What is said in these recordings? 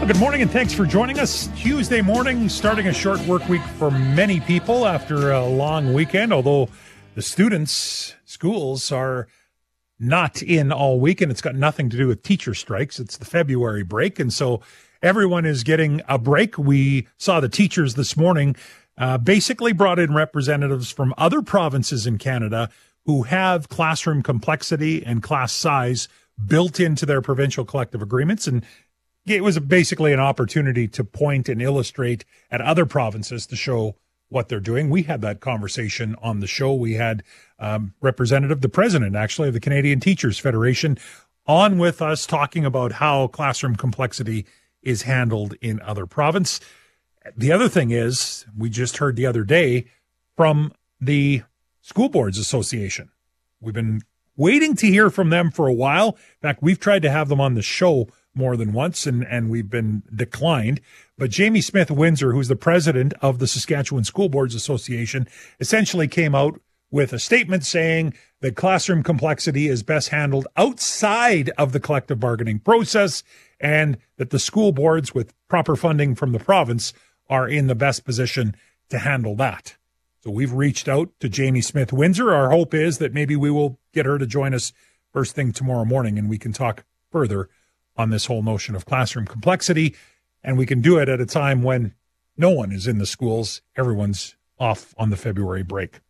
Well, good morning and thanks for joining us. Tuesday morning, starting a short work week for many people after a long weekend, although the students, schools are not in all week and it's got nothing to do with teacher strikes. It's the February break. And so everyone is getting a break. We saw the teachers this morning uh, basically brought in representatives from other provinces in Canada who have classroom complexity and class size built into their provincial collective agreements. And it was basically an opportunity to point and illustrate at other provinces to show what they're doing. We had that conversation on the show. We had um, representative, the president actually of the Canadian Teachers Federation, on with us talking about how classroom complexity is handled in other province. The other thing is, we just heard the other day from the School Boards Association. We've been waiting to hear from them for a while. In fact, we've tried to have them on the show more than once and, and we've been declined. But Jaimie Smith-Windsor, who's the president of the Saskatchewan School Boards Association, essentially came out with a statement saying that classroom complexity is best handled outside of the collective bargaining process and that the school boards with proper funding from the province are in the best position to handle that. So we've reached out to Jaimie Smith-Windsor. Our hope is that maybe we will get her to join us first thing tomorrow morning and we can talk further on this whole notion of classroom complexity. And we can do it at a time when no one is in the schools. Everyone's off on the February break.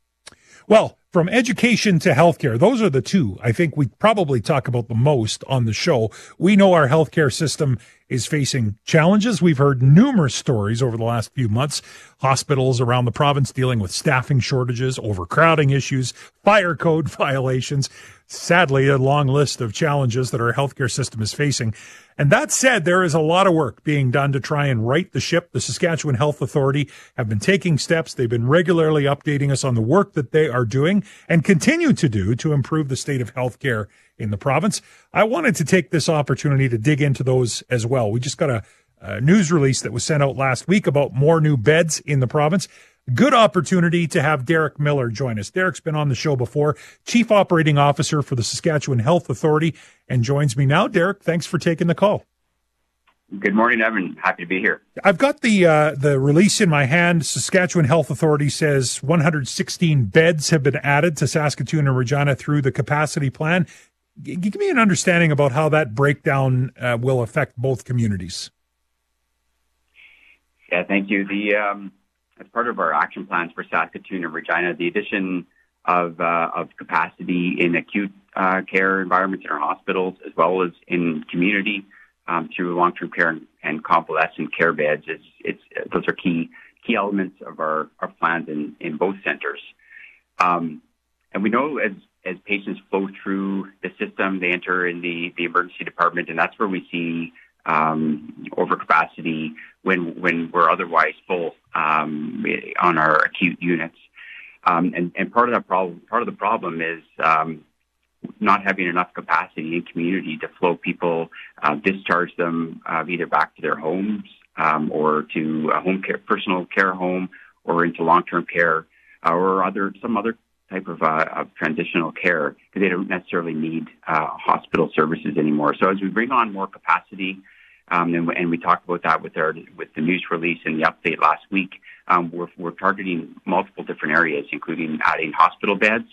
Well, from education to healthcare, those are the two I think we probably talk about the most on the show. We know our healthcare system is facing challenges. We've heard numerous stories over the last few months. Hospitals around the province dealing with staffing shortages, overcrowding issues, fire code violations. Sadly, a long list of challenges that our healthcare system is facing. And that said, there is a lot of work being done to try and right the ship. The Saskatchewan Health Authority have been taking steps. They've been regularly updating us on the work that they are doing and continue to do to improve the state of healthcare in the province. I wanted to take this opportunity to dig into those as well. We just got a, a news release that was sent out last week about more new beds in the province good opportunity to have Derek Miller join us. Derek's been on the show before, Chief Operating Officer for the Saskatchewan Health Authority, and joins me now. Derek, thanks for taking the call. Good morning, Evan. Happy to be here. I've got the uh, the release in my hand. Saskatchewan Health Authority says 116 beds have been added to Saskatoon and Regina through the capacity plan. G- give me an understanding about how that breakdown uh, will affect both communities. Yeah, thank you. The um, as part of our action plans for Saskatoon and Regina, the addition of, uh, of capacity in acute uh, care environments in our hospitals, as well as in community um, through long-term care and, and convalescent care beds, is it's those are key key elements of our, our plans in, in both centers. Um, and we know as as patients flow through the system, they enter in the, the emergency department, and that's where we see um, overcapacity when when we're otherwise full um, on our acute units. Um, and, and part of that problem, part of the problem is um, not having enough capacity in community to flow people, uh, discharge them uh, either back to their homes um, or to a home care, personal care home, or into long-term care uh, or other some other type of, uh, of transitional care because they don't necessarily need uh, hospital services anymore. So as we bring on more capacity um, and, and, we talked about that with our with the news release and the update last week. Um, we're, we're, targeting multiple different areas, including adding hospital beds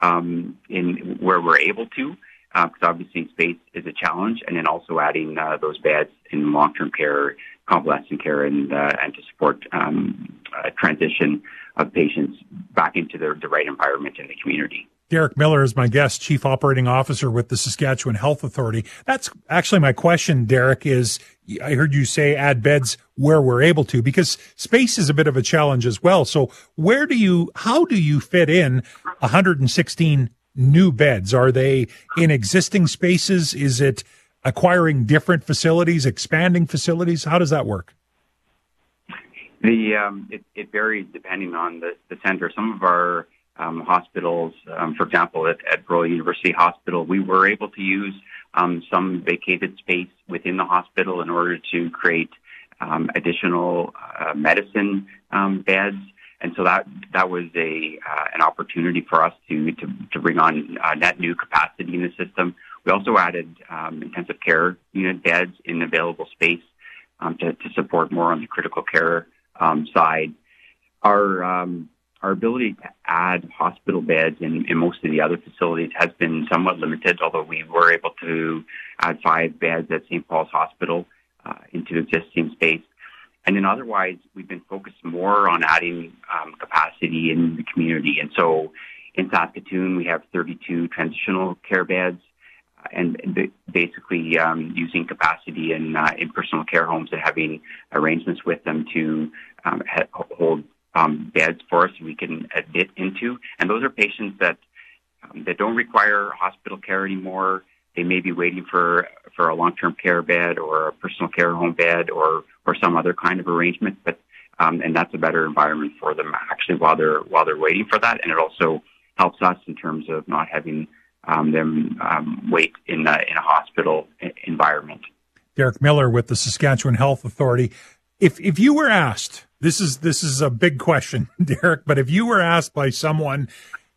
um, in where we're able to, because uh, obviously space is a challenge, and then also adding uh, those beds in long-term care, convalescent care, and uh, and to support um, transition of patients back into the, the right environment in the community. Derek Miller is my guest, Chief Operating Officer with the Saskatchewan Health Authority. That's actually my question, Derek, is I heard you say add beds where we're able to because space is a bit of a challenge as well. So where do you, how do you fit in 116 new beds? Are they in existing spaces? Is it acquiring different facilities, expanding facilities? How does that work? The, um, it, it varies depending on the, the center. Some of our um, hospitals. Um, for example, at, at Royal University Hospital, we were able to use um, some vacated space within the hospital in order to create um, additional uh, medicine um, beds. And so that that was a uh, an opportunity for us to to, to bring on uh, net new capacity in the system. We also added um, intensive care unit beds in available space um, to, to, support more on the critical care um, side. Our um, our ability to add hospital beds in, in, most of the other facilities has been somewhat limited, although we were able to add five beds at St. Paul's Hospital uh, into existing space. And then otherwise, we've been focused more on adding um, capacity in the community. And so in Saskatoon, we have 32 transitional care beds and basically um, using capacity in, uh, in personal care homes and having arrangements with them to um, hold um, beds for us we can admit into. And those are patients that um, that don't require hospital care anymore. They may be waiting for for a long term care bed or a personal care home bed or or some other kind of arrangement. But um, and that's a better environment for them actually while they're while they're waiting for that. And it also helps us in terms of not having um, them um, wait in a, in a hospital environment. Derek Miller with the Saskatchewan Health Authority. If if you were asked, this is this is a big question, Derek, but if you were asked by someone,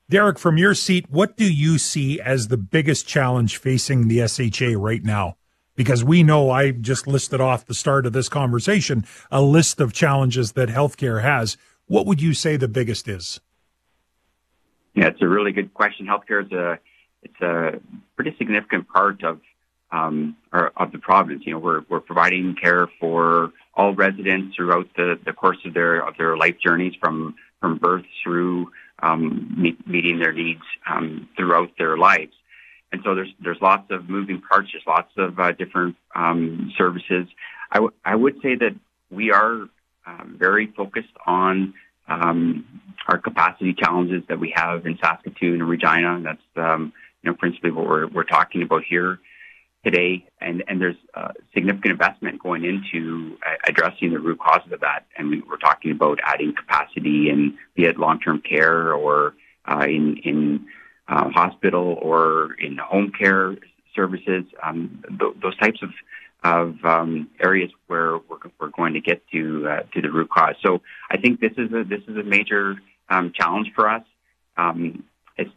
Derek, from your seat, what do you see as the biggest challenge facing the SHA right now? Because we know I just listed off the start of this conversation a list of challenges that healthcare has. What would you say the biggest is? Yeah, it's a really good question. Healthcare is a it's a pretty significant part of um, our, of the province. You know, we're we're providing care for all residents throughout the, the course of their of their life journeys, from from birth through um, meet, meeting their needs um, throughout their lives. And so there's there's lots of moving parts. There's lots of uh, different um, services. I, w- I would say that we are uh, very focused on um, our capacity challenges that we have in Saskatoon and Regina. That's um, know principally what we're we're talking about here today, and and there's uh, significant investment going into uh, addressing the root causes of that. And we, are talking about adding capacity in be it long term care or uh, in in uh, hospital or in home care services. Um, th- those types of of um, areas where we're, we're, going to get to uh, to the root cause. So I think this is a this is a major um, challenge for us. Um,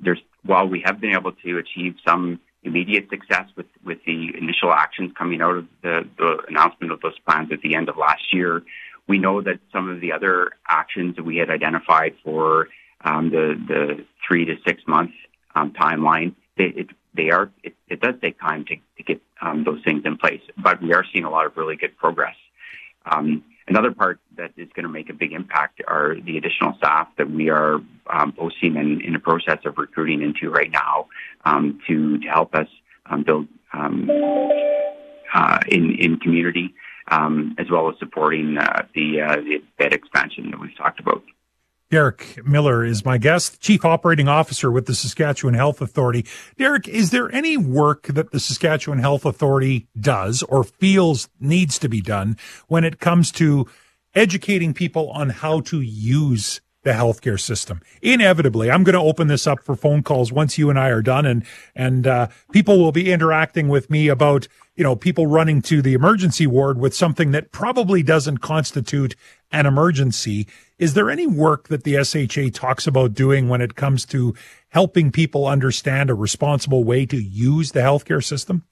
there's while we have been able to achieve some immediate success with with the initial actions coming out of the, the announcement of those plans at the end of last year, we know that some of the other actions that we had identified for um, the the three to six month um, timeline, they, it, they are it, it, does take time to, to get um, those things in place, but we are seeing a lot of really good progress. Um, another part that is going to make a big impact are the additional staff that we are um, posting and in the process of recruiting into right now um, to to help us um, build um, uh, in in community as well as supporting uh, the, uh, the bed expansion that we've talked about. Derek Miller is my guest, Chief Operating Officer with the Saskatchewan Health Authority. Derek, is there any work that the Saskatchewan Health Authority does or feels needs to be done when it comes to educating people on how to use the healthcare system. Inevitably, I'm going to open this up for phone calls once you and I are done, and and uh, people will be interacting with me about you know people running to the emergency ward with something that probably doesn't constitute an emergency. Is there any work that the SHA talks about doing when it comes to helping people understand a responsible way to use the healthcare system?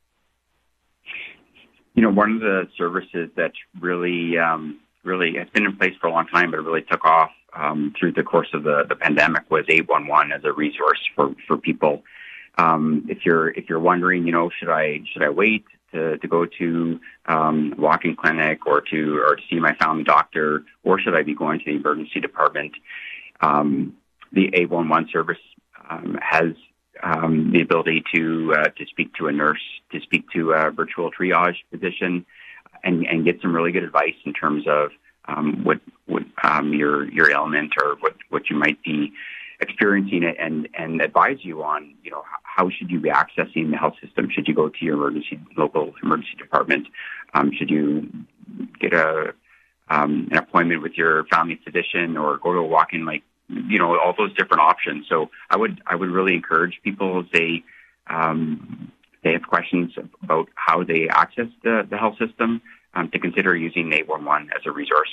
You know, one of the services that really um, really has been in place for a long time, but it really took off um, through the course of the, the pandemic was 811 as a resource for, for people. Um, if you're if you're wondering, you know, should I should I wait to, to go to um, walking clinic or to or to see my family doctor, or should I be going to the emergency department? Um, the 811 service um, has um, the ability to uh, to speak to a nurse, to speak to a virtual triage physician, and, and get some really good advice in terms of um, what what um, your your ailment or what what you might be experiencing it and and advise you on you know how should you be accessing the health system? Should you go to your emergency local emergency department? Um, should you get a um, an appointment with your family physician or go to a walk-in like you know all those different options? So I would I would really encourage people as they um, they have questions about how they access the, the health system um, to consider using 811 as a resource.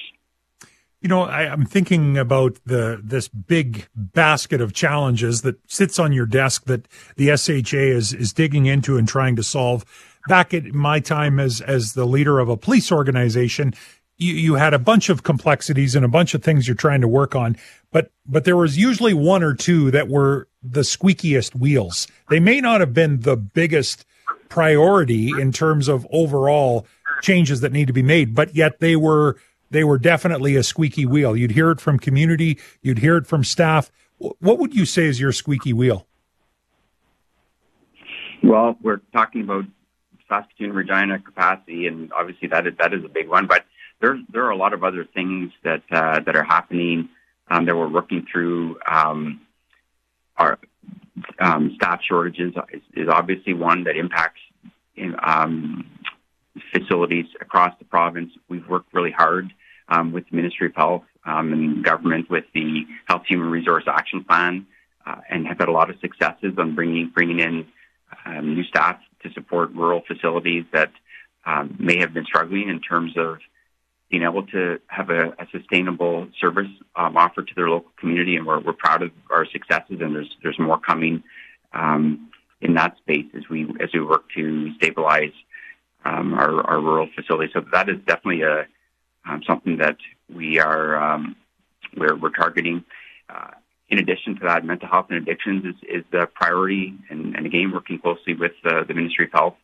You know, I, am thinking about the this big basket of challenges that sits on your desk that the SHA is is digging into and trying to solve. back at my time as as the leader of a police organization, you, you had a bunch of complexities and a bunch of things you're trying to work on, but but there was usually one or two that were the squeakiest wheels. They may not have been the biggest priority in terms of overall changes that need to be made, but yet they were they were definitely a squeaky wheel. You'd hear it from community, you'd hear it from staff. What would you say is your squeaky wheel? Well, we're talking about Saskatoon Regina capacity, and obviously that is, that is a big one. But there there are a lot of other things that uh, that are happening um, that we're working through. Um, our um, staff shortages is, is, obviously one that impacts in, um, facilities across the province. We've worked really hard um, with the Ministry of Health um, and government with the Health Human Resource Action Plan, uh, and have had a lot of successes on bringing bringing in um, new staff to support rural facilities that um, may have been struggling in terms of being able to have a, a sustainable service um, offered to their local community, and we're, we're proud of our successes, and there's there's more coming um, in that space as we as we work to stabilize um, our, our rural facilities. So that is definitely a um, something that we are um, we're, we're targeting. Uh, in addition to that, mental health and addictions is, is the priority, and, and again, working closely with uh, the Ministry of Health.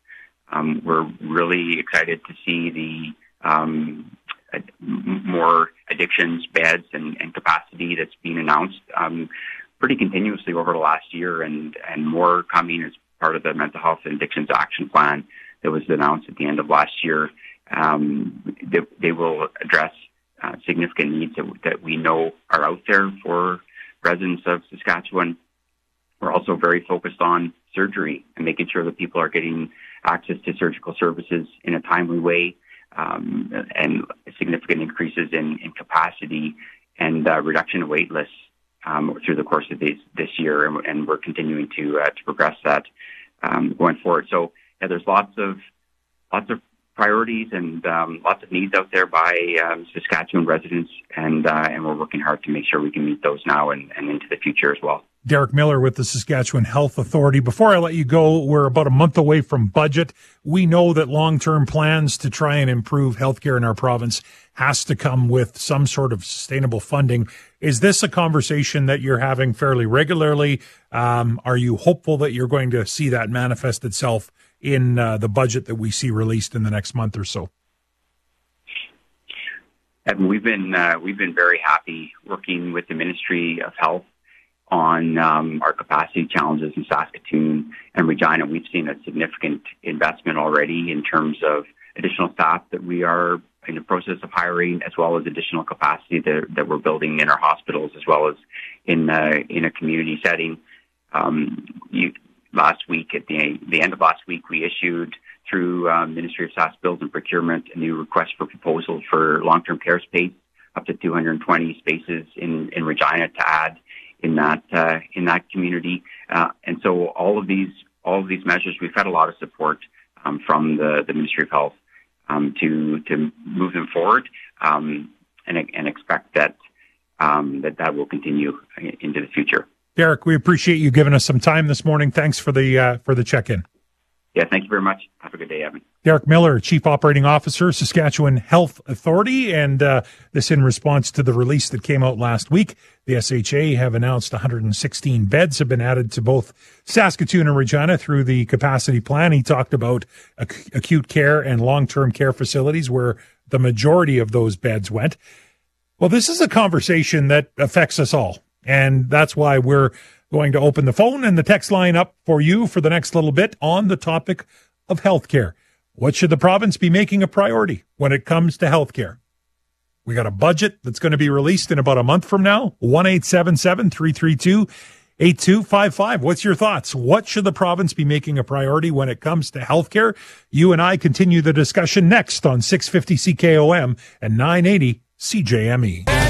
Um, we're really excited to see the um, more addictions beds and, and, capacity that's being announced um, pretty continuously over the last year, and and more coming as part of the mental health and addictions action plan that was announced at the end of last year. Um, they, they, will address uh, significant needs that, that, we know are out there for residents of Saskatchewan. We're also very focused on surgery and making sure that people are getting access to surgical services in a timely way, um, and significant increases in, in capacity and uh, reduction of wait lists um, through the course of this, this year, and, and we're continuing to uh, to progress that um, going forward. So yeah, there's lots of lots of priorities and um, lots of needs out there by um, Saskatchewan residents, and uh, and we're working hard to make sure we can meet those now and, and into the future as well. Derek Miller with the Saskatchewan Health Authority. Before I let you go, we're about a month away from budget. We know that long-term plans to try and improve healthcare in our province has to come with some sort of sustainable funding. Is this a conversation that you're having fairly regularly? Um, are you hopeful that you're going to see that manifest itself in uh, the budget that we see released in the next month or so? Evan, we've been uh, we've been very happy working with the Ministry of Health on um, our capacity challenges in Saskatoon and Regina. We've seen a significant investment already in terms of additional staff that we are in the process of hiring, as well as additional capacity that, that we're building in our hospitals, as well as in uh, in a community setting. Um, you, last week, at the, the end of last week, we issued through um, Ministry of SaskBuilds and Procurement a new request for proposal for long-term care space, up to 220 spaces in, in Regina to add in that uh, in that community. Uh, and so all of these all of these measures, we've had a lot of support um, from the, the Ministry of Health um, to to move them forward, um, and, and expect that um, that that will continue into the future. Derek, we appreciate you giving us some time this morning. Thanks for the uh, for the check in. Yeah, thank you very much. Have a good day, Evan. Derek Miller, Chief Operating Officer, Saskatchewan Health Authority, and uh, this in response to the release that came out last week. The SHA have announced 116 beds have been added to both Saskatoon and Regina through the capacity plan. He talked about ac- acute care and long-term care facilities where the majority of those beds went. Well, this is a conversation that affects us all. And that's why we're going to open the phone and the text line up for you for the next little bit on the topic of healthcare. What should the province be making a priority when it comes to healthcare? We got a budget that's going to be released in about a month from now. 1 332 8255. What's your thoughts? What should the province be making a priority when it comes to healthcare? You and I continue the discussion next on 650 CKOM and 980 CJME.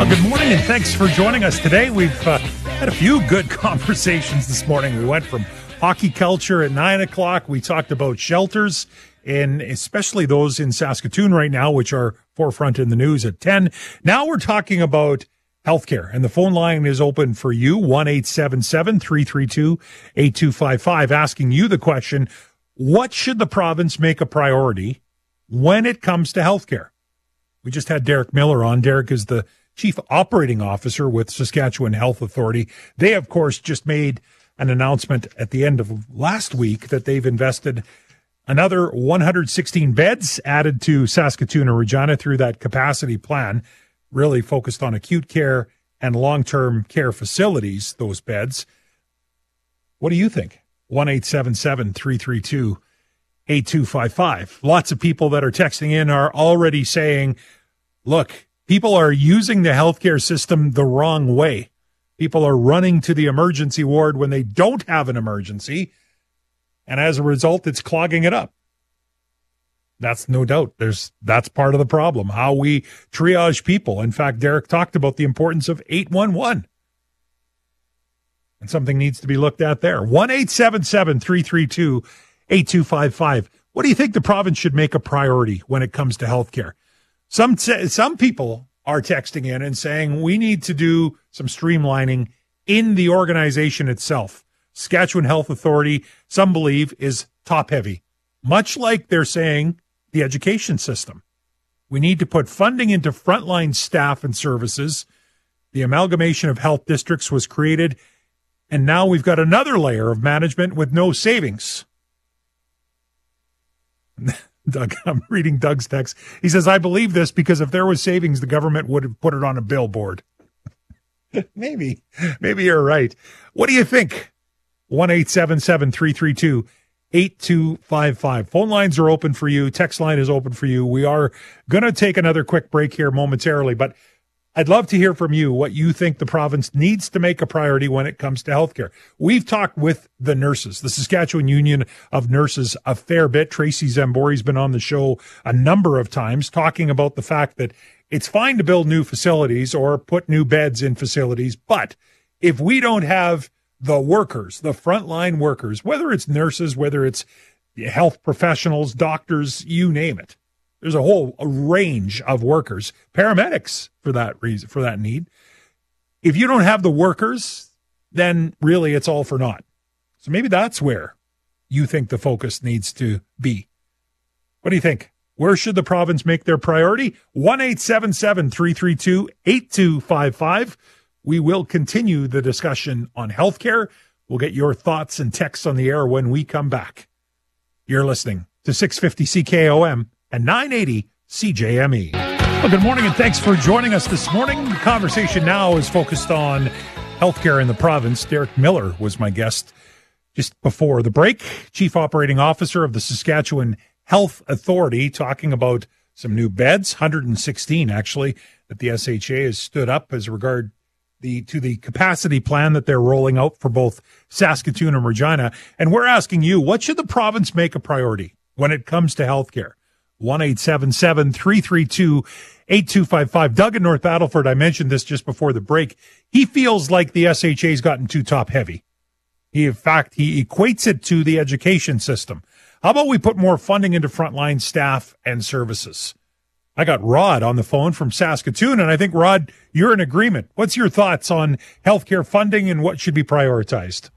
Well, good morning and thanks for joining us today. We've uh, had a few good conversations this morning. We went from hockey culture at nine o'clock. We talked about shelters and especially those in Saskatoon right now, which are forefront in the news at 10. Now we're talking about healthcare. And the phone line is open for you, 1 332 8255, asking you the question what should the province make a priority when it comes to healthcare? We just had Derek Miller on. Derek is the chief operating officer with Saskatchewan Health Authority. They, of course, just made an announcement at the end of last week that they've invested another 116 beds added to Saskatoon and Regina through that capacity plan, really focused on acute care and long term care facilities, those beds. What do you think? 1 332 8255. Lots of people that are texting in are already saying, look, people are using the healthcare system the wrong way. People are running to the emergency ward when they don't have an emergency. And as a result, it's clogging it up. That's no doubt. There's that's part of the problem. How we triage people. In fact, Derek talked about the importance of 811. And something needs to be looked at there. 1 332 8255. What do you think the province should make a priority when it comes to healthcare? Some some people are texting in and saying we need to do some streamlining in the organization itself. Saskatchewan Health Authority, some believe, is top heavy, much like they're saying the education system. We need to put funding into frontline staff and services. The amalgamation of health districts was created, and now we've got another layer of management with no savings. Doug, I'm reading Doug's text. He says, I believe this because if there was savings, the government would have put it on a billboard. maybe, maybe you're right. What do you think? 1 332 8255. Phone lines are open for you. Text line is open for you. We are going to take another quick break here momentarily, but I'd love to hear from you what you think the province needs to make a priority when it comes to healthcare. We've talked with the nurses, the Saskatchewan Union of Nurses, a fair bit. Tracy Zambory's been on the show a number of times talking about the fact that it's fine to build new facilities or put new beds in facilities, but if we don't have the workers, the frontline workers, whether it's nurses, whether it's health professionals, doctors, you name it, there's a whole range of workers, paramedics for that reason, for that need. If you don't have the workers, then really it's all for naught. So maybe that's where you think the focus needs to be. What do you think? Where should the province make their priority? 1 332 8255. We will continue the discussion on healthcare. We'll get your thoughts and texts on the air when we come back. You're listening to 650 CKOM and 980 CJME. Well, good morning and thanks for joining us this morning. The conversation now is focused on healthcare in the province. Derek Miller was my guest just before the break, Chief Operating Officer of the Saskatchewan Health Authority, talking about some new beds, 116 actually, that the SHA has stood up as regard the to the capacity plan that they're rolling out for both Saskatoon and Regina. And we're asking you, what should the province make a priority when it comes to healthcare? 1 332 8255. Doug in North Battleford, I mentioned this just before the break. He feels like the SHA's gotten too top heavy. He, in fact, he equates it to the education system. How about we put more funding into frontline staff and services? I got Rod on the phone from Saskatoon, and I think, Rod, you're in agreement. What's your thoughts on healthcare funding and what should be prioritized?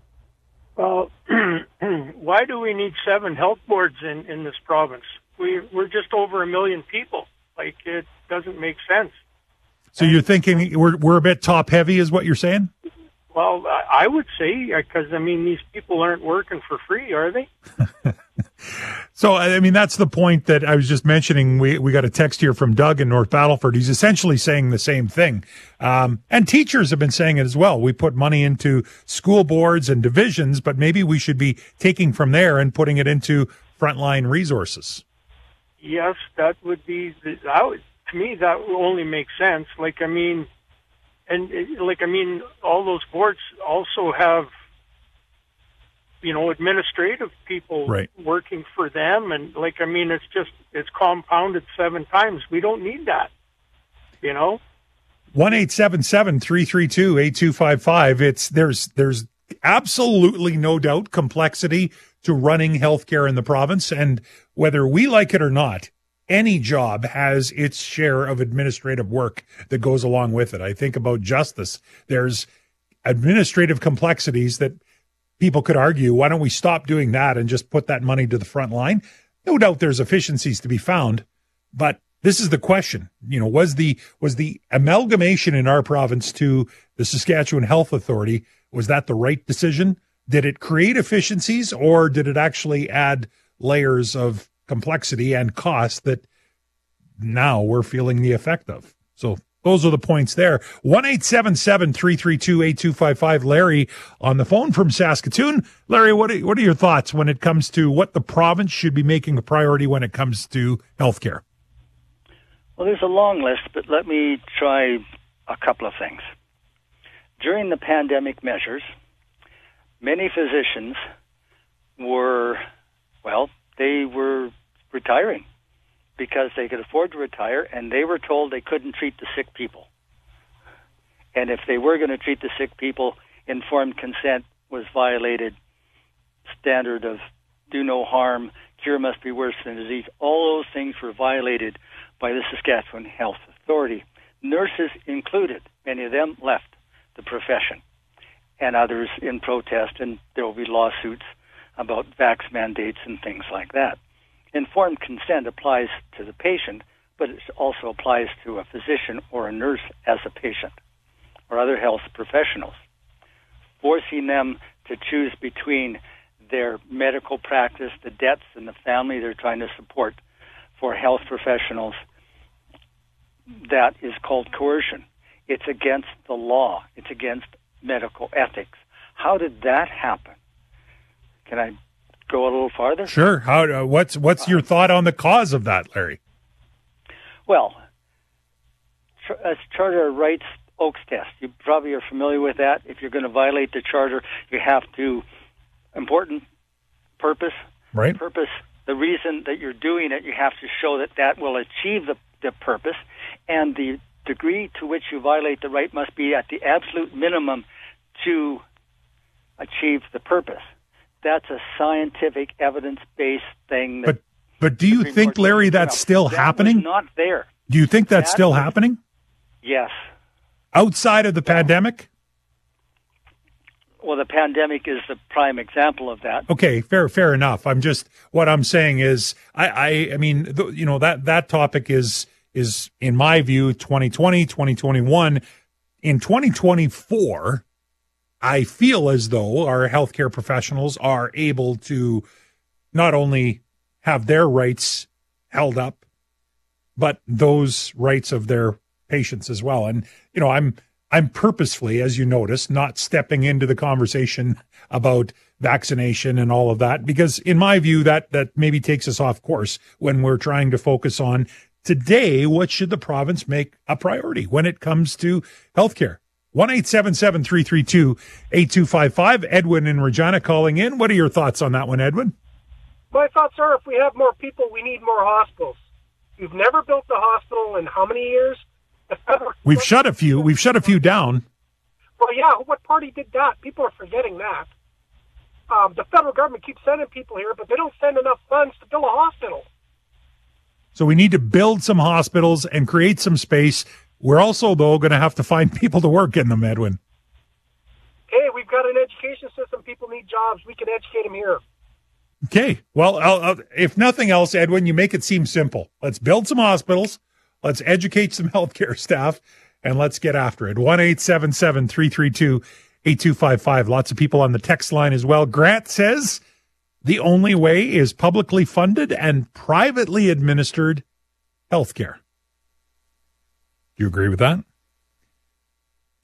Well, why do we need seven health boards in, in this province? We we're just over a million people. Like it doesn't make sense. So you're thinking we're we're a bit top heavy, is what you're saying? Well, I would say because I mean these people aren't working for free, are they? so I mean that's the point that I was just mentioning. We we got a text here from Doug in North Battleford. He's essentially saying the same thing, um, and teachers have been saying it as well. We put money into school boards and divisions, but maybe we should be taking from there and putting it into frontline resources yes, that would be the, that would, to me that would only make sense. Like I mean, and eh, like I mean, all those boards also have you know administrative people right. working for them, and like I mean, it's just it's compounded seven times. We don't need that, you know. One eight seven seven three three two eight two five five. It's there's there's absolutely no doubt complexity to running healthcare in the province. And whether we like it or not, any job has its share of administrative work that goes along with it. I think about justice. There's administrative complexities that people could argue, why don't we stop doing that and just put that money to the front line? No doubt there's efficiencies to be found, but this is the question. You know, was the was the amalgamation in our province to the Saskatchewan Health Authority was that the right decision? Did it create efficiencies or did it actually add layers of complexity and cost that now we're feeling the effect of? So those are the points there. 1 332 8255. Larry on the phone from Saskatoon. Larry, what are, what are your thoughts when it comes to what the province should be making a priority when it comes to healthcare? Well, there's a long list, but let me try a couple of things. During the pandemic measures, many physicians were, well, they were retiring because they could afford to retire and they were told they couldn't treat the sick people. And if they were going to treat the sick people, informed consent was violated, standard of do no harm, cure must be worse than disease. All those things were violated by the Saskatchewan Health Authority. Nurses included, many of them left the profession, and others in protest, and there will be lawsuits about vax mandates and things like that. Informed consent applies to the patient, but it also applies to a physician or a nurse as a patient or other health professionals. Forcing them to choose between their medical practice, the debts, and the family they're trying to support for health professionals, that is called coercion. It's against the law, it's against medical ethics. How did that happen? Can I go a little farther? Sure. How? Uh, what's what's your thought on the cause of that, Larry? Well, as Charter Rights Oakes test, you probably are familiar with that. If you're going to violate the charter, you have to important purpose, right? Purpose. The reason that you're doing it, you have to show that that will achieve the, the purpose, and the degree to which you violate the right must be at the absolute minimum to achieve the purpose that's a scientific evidence based thing. but but do you think, Larry, that's still that happening? not there. Do you think that's that still was, happening? Yes. Outside of the pandemic? Well, the pandemic is the prime example of that. Okay, fair, fair enough. I'm just what I'm saying is, I, I, I mean, you know that that topic is is in my view 2020, 2021. In 2024, I feel as though our healthcare professionals are able to not only have their rights held up, but those rights of their patients as well. And, you know, I'm, I'm purposefully, as you notice, not stepping into the conversation about vaccination and all of that, because in my view, that, that maybe takes us off course when we're trying to focus on today, what should the province make a priority when it comes to healthcare? One eight seven seven three three two eight two five five. Edwin and Regina calling in. What are your thoughts on that one, Edwin? My thoughts are if we have more people, we need more hospitals. We've never built a hospital in how many years? We've shut a few. We've shut a few down. Well, yeah. What party did that? People are forgetting that. Um, the federal government keeps sending people here, but they don't send enough funds to build a hospital. So we need to build some hospitals and create some space we're also, though, going to have to find people to work in them, Edwin. Hey, we've got an education system. People need jobs. We can educate them here. Okay. Well, I'll, I'll, if nothing else, Edwin, you make it seem simple. Let's build some hospitals. Let's educate some healthcare staff and let's get after it. 1 332 8255. Lots of people on the text line as well. Grant says the only way is publicly funded and privately administered healthcare. You agree with that?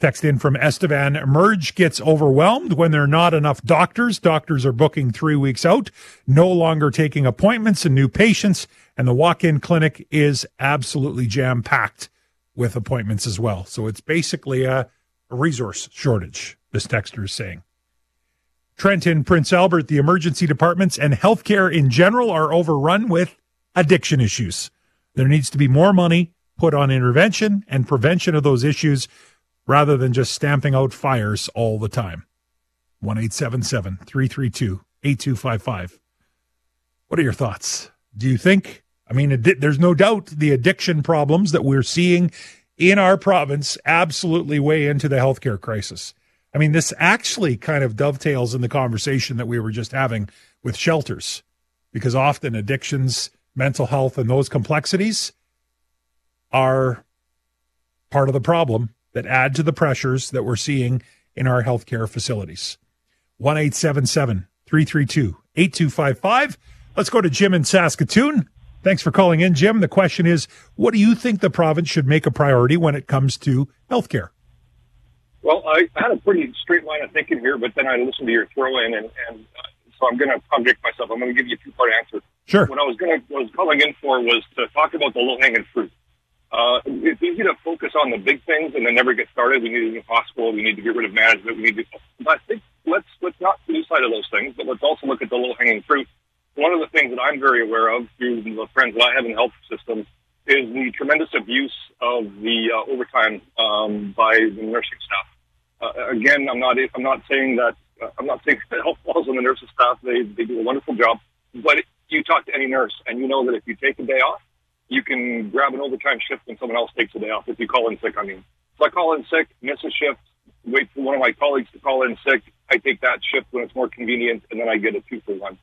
Text in from Estevan. Emerge gets overwhelmed when there are not enough doctors. Doctors are booking three weeks out, no longer taking appointments and new patients, and the walk in clinic is absolutely jam packed with appointments as well. So it's basically a, a resource shortage, this texter is saying. Trent in Prince Albert, the emergency departments and healthcare in general are overrun with addiction issues. There needs to be more money put on intervention and prevention of those issues rather than just stamping out fires all the time. 1 332 8255. What are your thoughts? Do you think I mean, there's no doubt the addiction problems that we're seeing in our province absolutely weigh into the healthcare crisis. I mean, this actually kind of dovetails in the conversation that we were just having with shelters, because often addictions, mental health, and those complexities are part of the problem that add to the pressures that we're seeing in our healthcare facilities. 1 332 8255. Let's go to Jim in Saskatoon. Thanks for calling in, Jim. The question is what do you think the province should make a priority when it comes to healthcare? Well, I had a pretty straight line of thinking here, but then I listened to your throw in, and, and uh, so I'm going to contradict myself. I'm going to give you a two part answer. Sure. What I was going to was calling in for was to talk about the low hanging fruit. Uh, it's easy to focus on the big things and then never get started. We need a hospital. We need to get rid of management. We need to. But I think let's let's not lose sight of those things, but let's also look at the low hanging fruit. One of the things that I'm very aware of through the friends that I have in the health system is the tremendous abuse of the uh, overtime um, by the nursing staff. Uh, again, I'm not I'm not saying that uh, I'm not saying that health falls on the nursing staff. They they do a wonderful job, but you talk to any nurse and you know that if you take a day off you can grab an overtime shift when someone else takes a day off. If you call in sick, I mean. So I call in sick, miss a shift, wait for one of my colleagues to call in sick. I take that shift when it's more convenient, and then I get a two for one.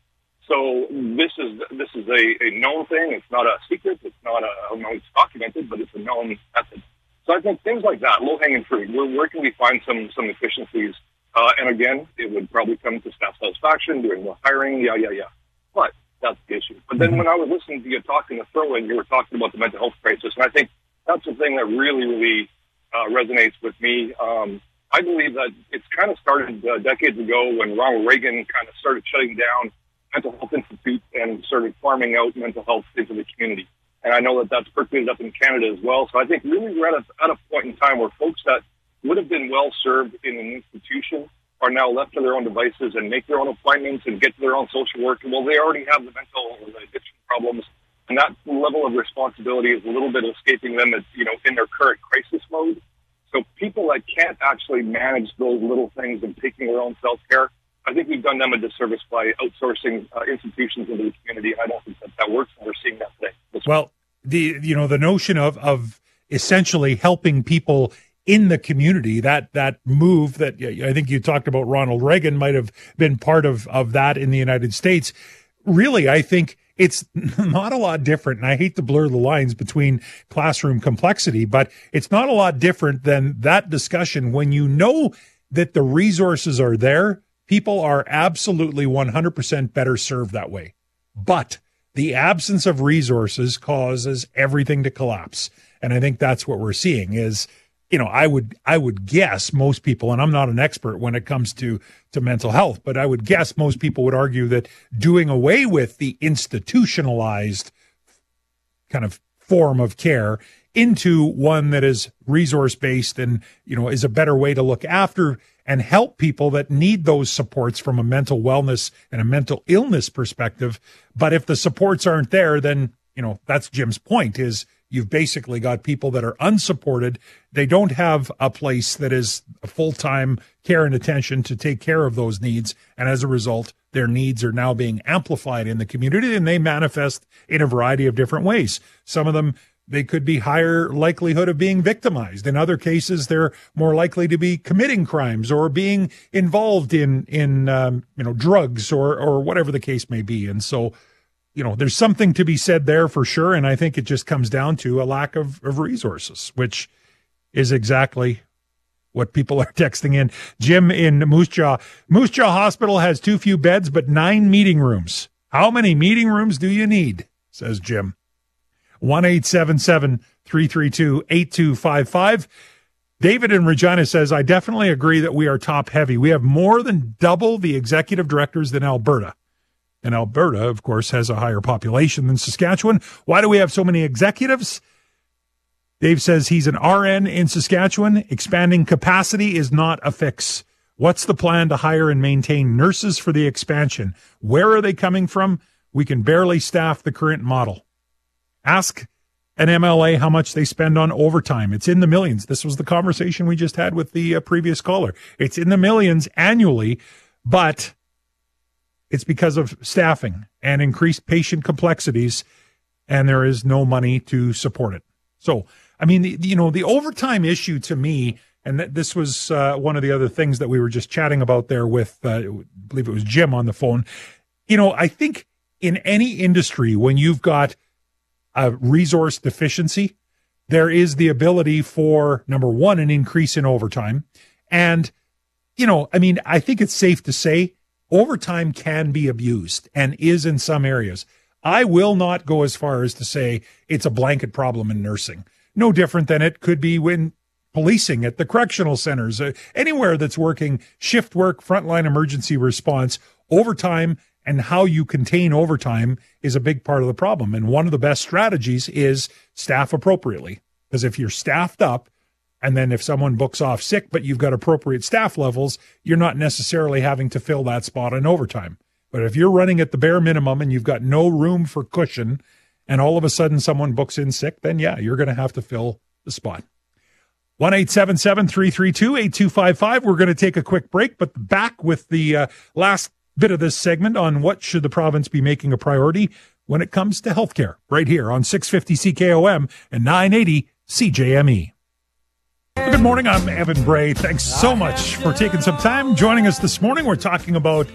So this is this is a, a known thing. It's not a secret. It's not a it's documented, but it's a known method. So I think things like that, low hanging fruit. Where where can we find some some efficiencies? Uh, and again, it would probably come to staff satisfaction, doing more hiring, yeah, yeah, yeah. But that's the issue. But then mm-hmm. when I was listening to you talking the throw in, you were talking about the mental health crisis, and I think that's the thing that really, really uh, resonates with me. Um, I believe that it's kind of started uh, decades ago when Ronald Reagan kind of started shutting down mental health institutes and started farming out mental health into the community. And I know that that's percolated up in Canada as well. So I think really we're at a, at a point in time where folks that would have been well served in an institution are now left to their own devices and make their own appointments and get to their own social work. Well, they already have the mental or the addiction problems, and that level of responsibility is a little bit escaping them, as, you know, in their current crisis mode. So people that can't actually manage those little things and taking their own self care, I think we've done them a disservice by outsourcing uh, institutions into the community. I don't think that that works, and we're seeing that today. Well, the you know the notion of of essentially helping people in the community. That that move that I think you talked about Ronald Reagan might have been part of of that in the United States. Really, I think it's not a lot different. And I hate to blur the lines between classroom complexity, but it's not a lot different than that discussion when you know that the resources are there. People are absolutely 100% better served that way. But the absence of resources causes everything to collapse. And I think that's what we're seeing is you know, I would I would guess most people, and I'm not an expert when it comes to to mental health, but I would guess most people would argue that doing away with the institutionalized kind of form of care into one that is resource based and you know is a better way to look after and help people that need those supports from a mental wellness and a mental illness perspective. But if the supports aren't there then you know that's Jim's point is You've basically got people that are unsupported. They don't have a place that is full time care and attention to take care of those needs. And as a result, their needs are now being amplified in the community and they manifest in a variety of different ways. Some of them they could be higher likelihood of being victimized. In other cases, they're more likely to be committing crimes or being involved in in um, you know drugs or or whatever the case may be. And so you know, there's something to be said there for sure. And I think it just comes down to a lack of, of resources, which is exactly what people are texting in. Jim in Moose Jaw. Moose Jaw Hospital has too few beds, but nine meeting rooms. How many meeting rooms do you need? Says Jim. 1 332 8255. David in Regina says, I definitely agree that we are top heavy. We have more than double the executive directors than Alberta. And Alberta, of course, has a higher population than Saskatchewan. Why do we have so many executives? Dave says he's an RN in Saskatchewan. Expanding capacity is not a fix. What's the plan to hire and maintain nurses for the expansion? Where are they coming from? We can barely staff the current model. Ask an MLA how much they spend on overtime. It's in the millions. This was the conversation we just had with the uh, previous caller. It's in the millions annually, but it's because of staffing and increased patient complexities. and there is no money to support it. So, I mean, the, you know, the overtime issue to me, and th- this was uh, one of the other things that we were just chatting about there with, uh, I believe it was Jim on the phone. You know, I think in any industry, when you've got a resource deficiency, there is the ability for number one, an increase in overtime. And, you know, I mean, I think it's safe to say overtime can be abused and is in some areas. I will not go as far as to say it's a blanket problem in nursing. No different than it could be when policing at the correctional centers, uh, anywhere that's working shift work, frontline emergency response, overtime, and how you contain overtime is a big part of the problem. And one of the best strategies is staff appropriately. Because if you're staffed up, and then if someone books off sick, but you've got appropriate staff levels, you're not necessarily having to fill that spot in overtime. But if you're running at the bare minimum and you've got no room for cushion, and all of a sudden someone books in sick, then yeah, you're going to have to fill the spot. 1 332 8255. We're going to take a quick break, but back with the uh, last bit of this segment on what should the province be making a priority when it comes to healthcare, right here on 650 CKOM and 980 CJME. Good morning. I'm Evan Bray. Thanks so much for taking some time joining us this morning. We're talking about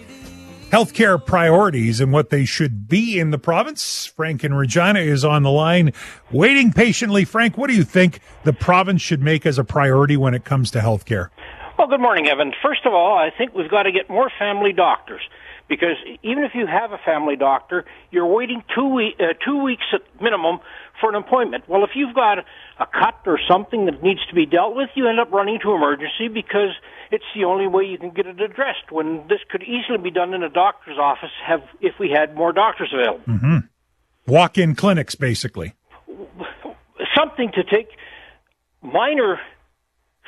healthcare priorities and what they should be in the province. Frank in Regina is on the line, waiting patiently. Frank, what do you think the province should make as a priority when it comes to healthcare? Well, good morning, Evan. First of all, I think we've got to get more family doctors because even if you have a family doctor, you're waiting two, we- uh, two weeks at minimum for an appointment. Well, if you've got a cut or something that needs to be dealt with, you end up running to emergency because it's the only way you can get it addressed. When this could easily be done in a doctor's office, have if we had more doctors available. Mm-hmm. Walk-in clinics, basically. Something to take minor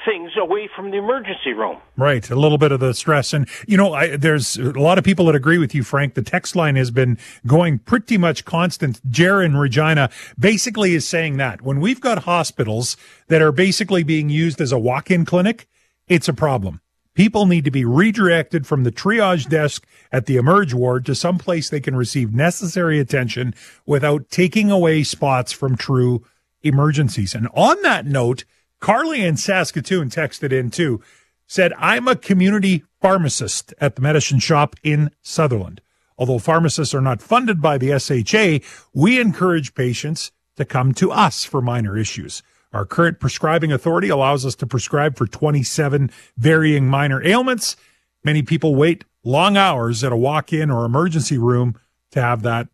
things away from the emergency room. Right, a little bit of the stress, and you know, I, there's a lot of people that agree with you, Frank. The text line has been going pretty much constant. Jaron Regina basically is saying that when we've got hospitals that are basically being used as a walk-in clinic, it's a problem. People need to be redirected from the triage desk at the emerge ward to some place they can receive necessary attention without taking away spots from true emergencies. And on that note, Carly in Saskatoon texted in too, said, I'm a community pharmacist at the Medicine Shoppe in Sutherland. Although pharmacists are not funded by the SHA, we encourage patients to come to us for minor issues. Our current prescribing authority allows us to prescribe for 27 varying minor ailments. Many people wait long hours at a walk-in or emergency room to have that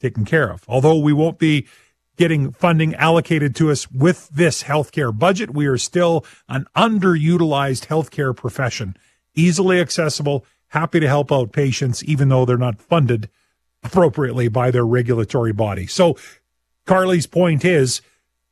taken care of. Although we won't be getting funding allocated to us with this healthcare budget. We are still an underutilized healthcare profession, easily accessible, happy to help out patients, even though they're not funded appropriately by their regulatory body. So Carly's point is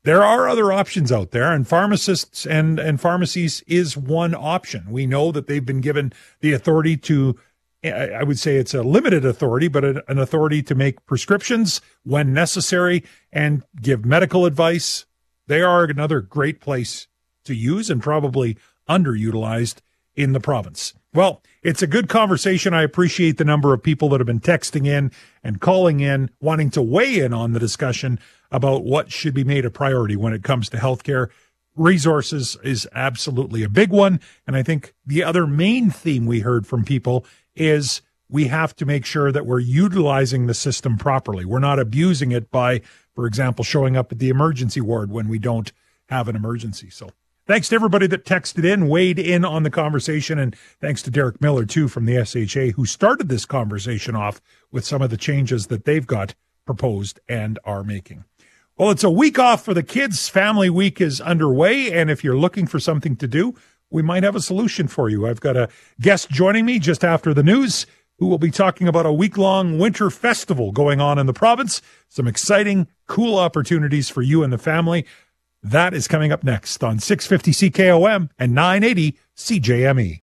there are other options out there and pharmacists and, and pharmacies is one option. We know that they've been given the authority to I would say it's a limited authority, but an authority to make prescriptions when necessary and give medical advice. They are another great place to use and probably underutilized in the province. Well, it's a good conversation. I appreciate the number of people that have been texting in and calling in, wanting to weigh in on the discussion about what should be made a priority when it comes to healthcare. Resources is absolutely a big one. And I think the other main theme we heard from people is we have to make sure that we're utilizing the system properly. We're not abusing it by, for example, showing up at the emergency ward when we don't have an emergency. So thanks to everybody that texted in, weighed in on the conversation. And thanks to Derek Miller, too, from the SHA, who started this conversation off with some of the changes that they've got proposed and are making. Well, it's a week off for the kids. Family week is underway. And if you're looking for something to do, we might have a solution for you. I've got a guest joining me just after the news who will be talking about a week long winter festival going on in the province. Some exciting, cool opportunities for you and the family. That is coming up next on 650 CKOM and 980 CJME.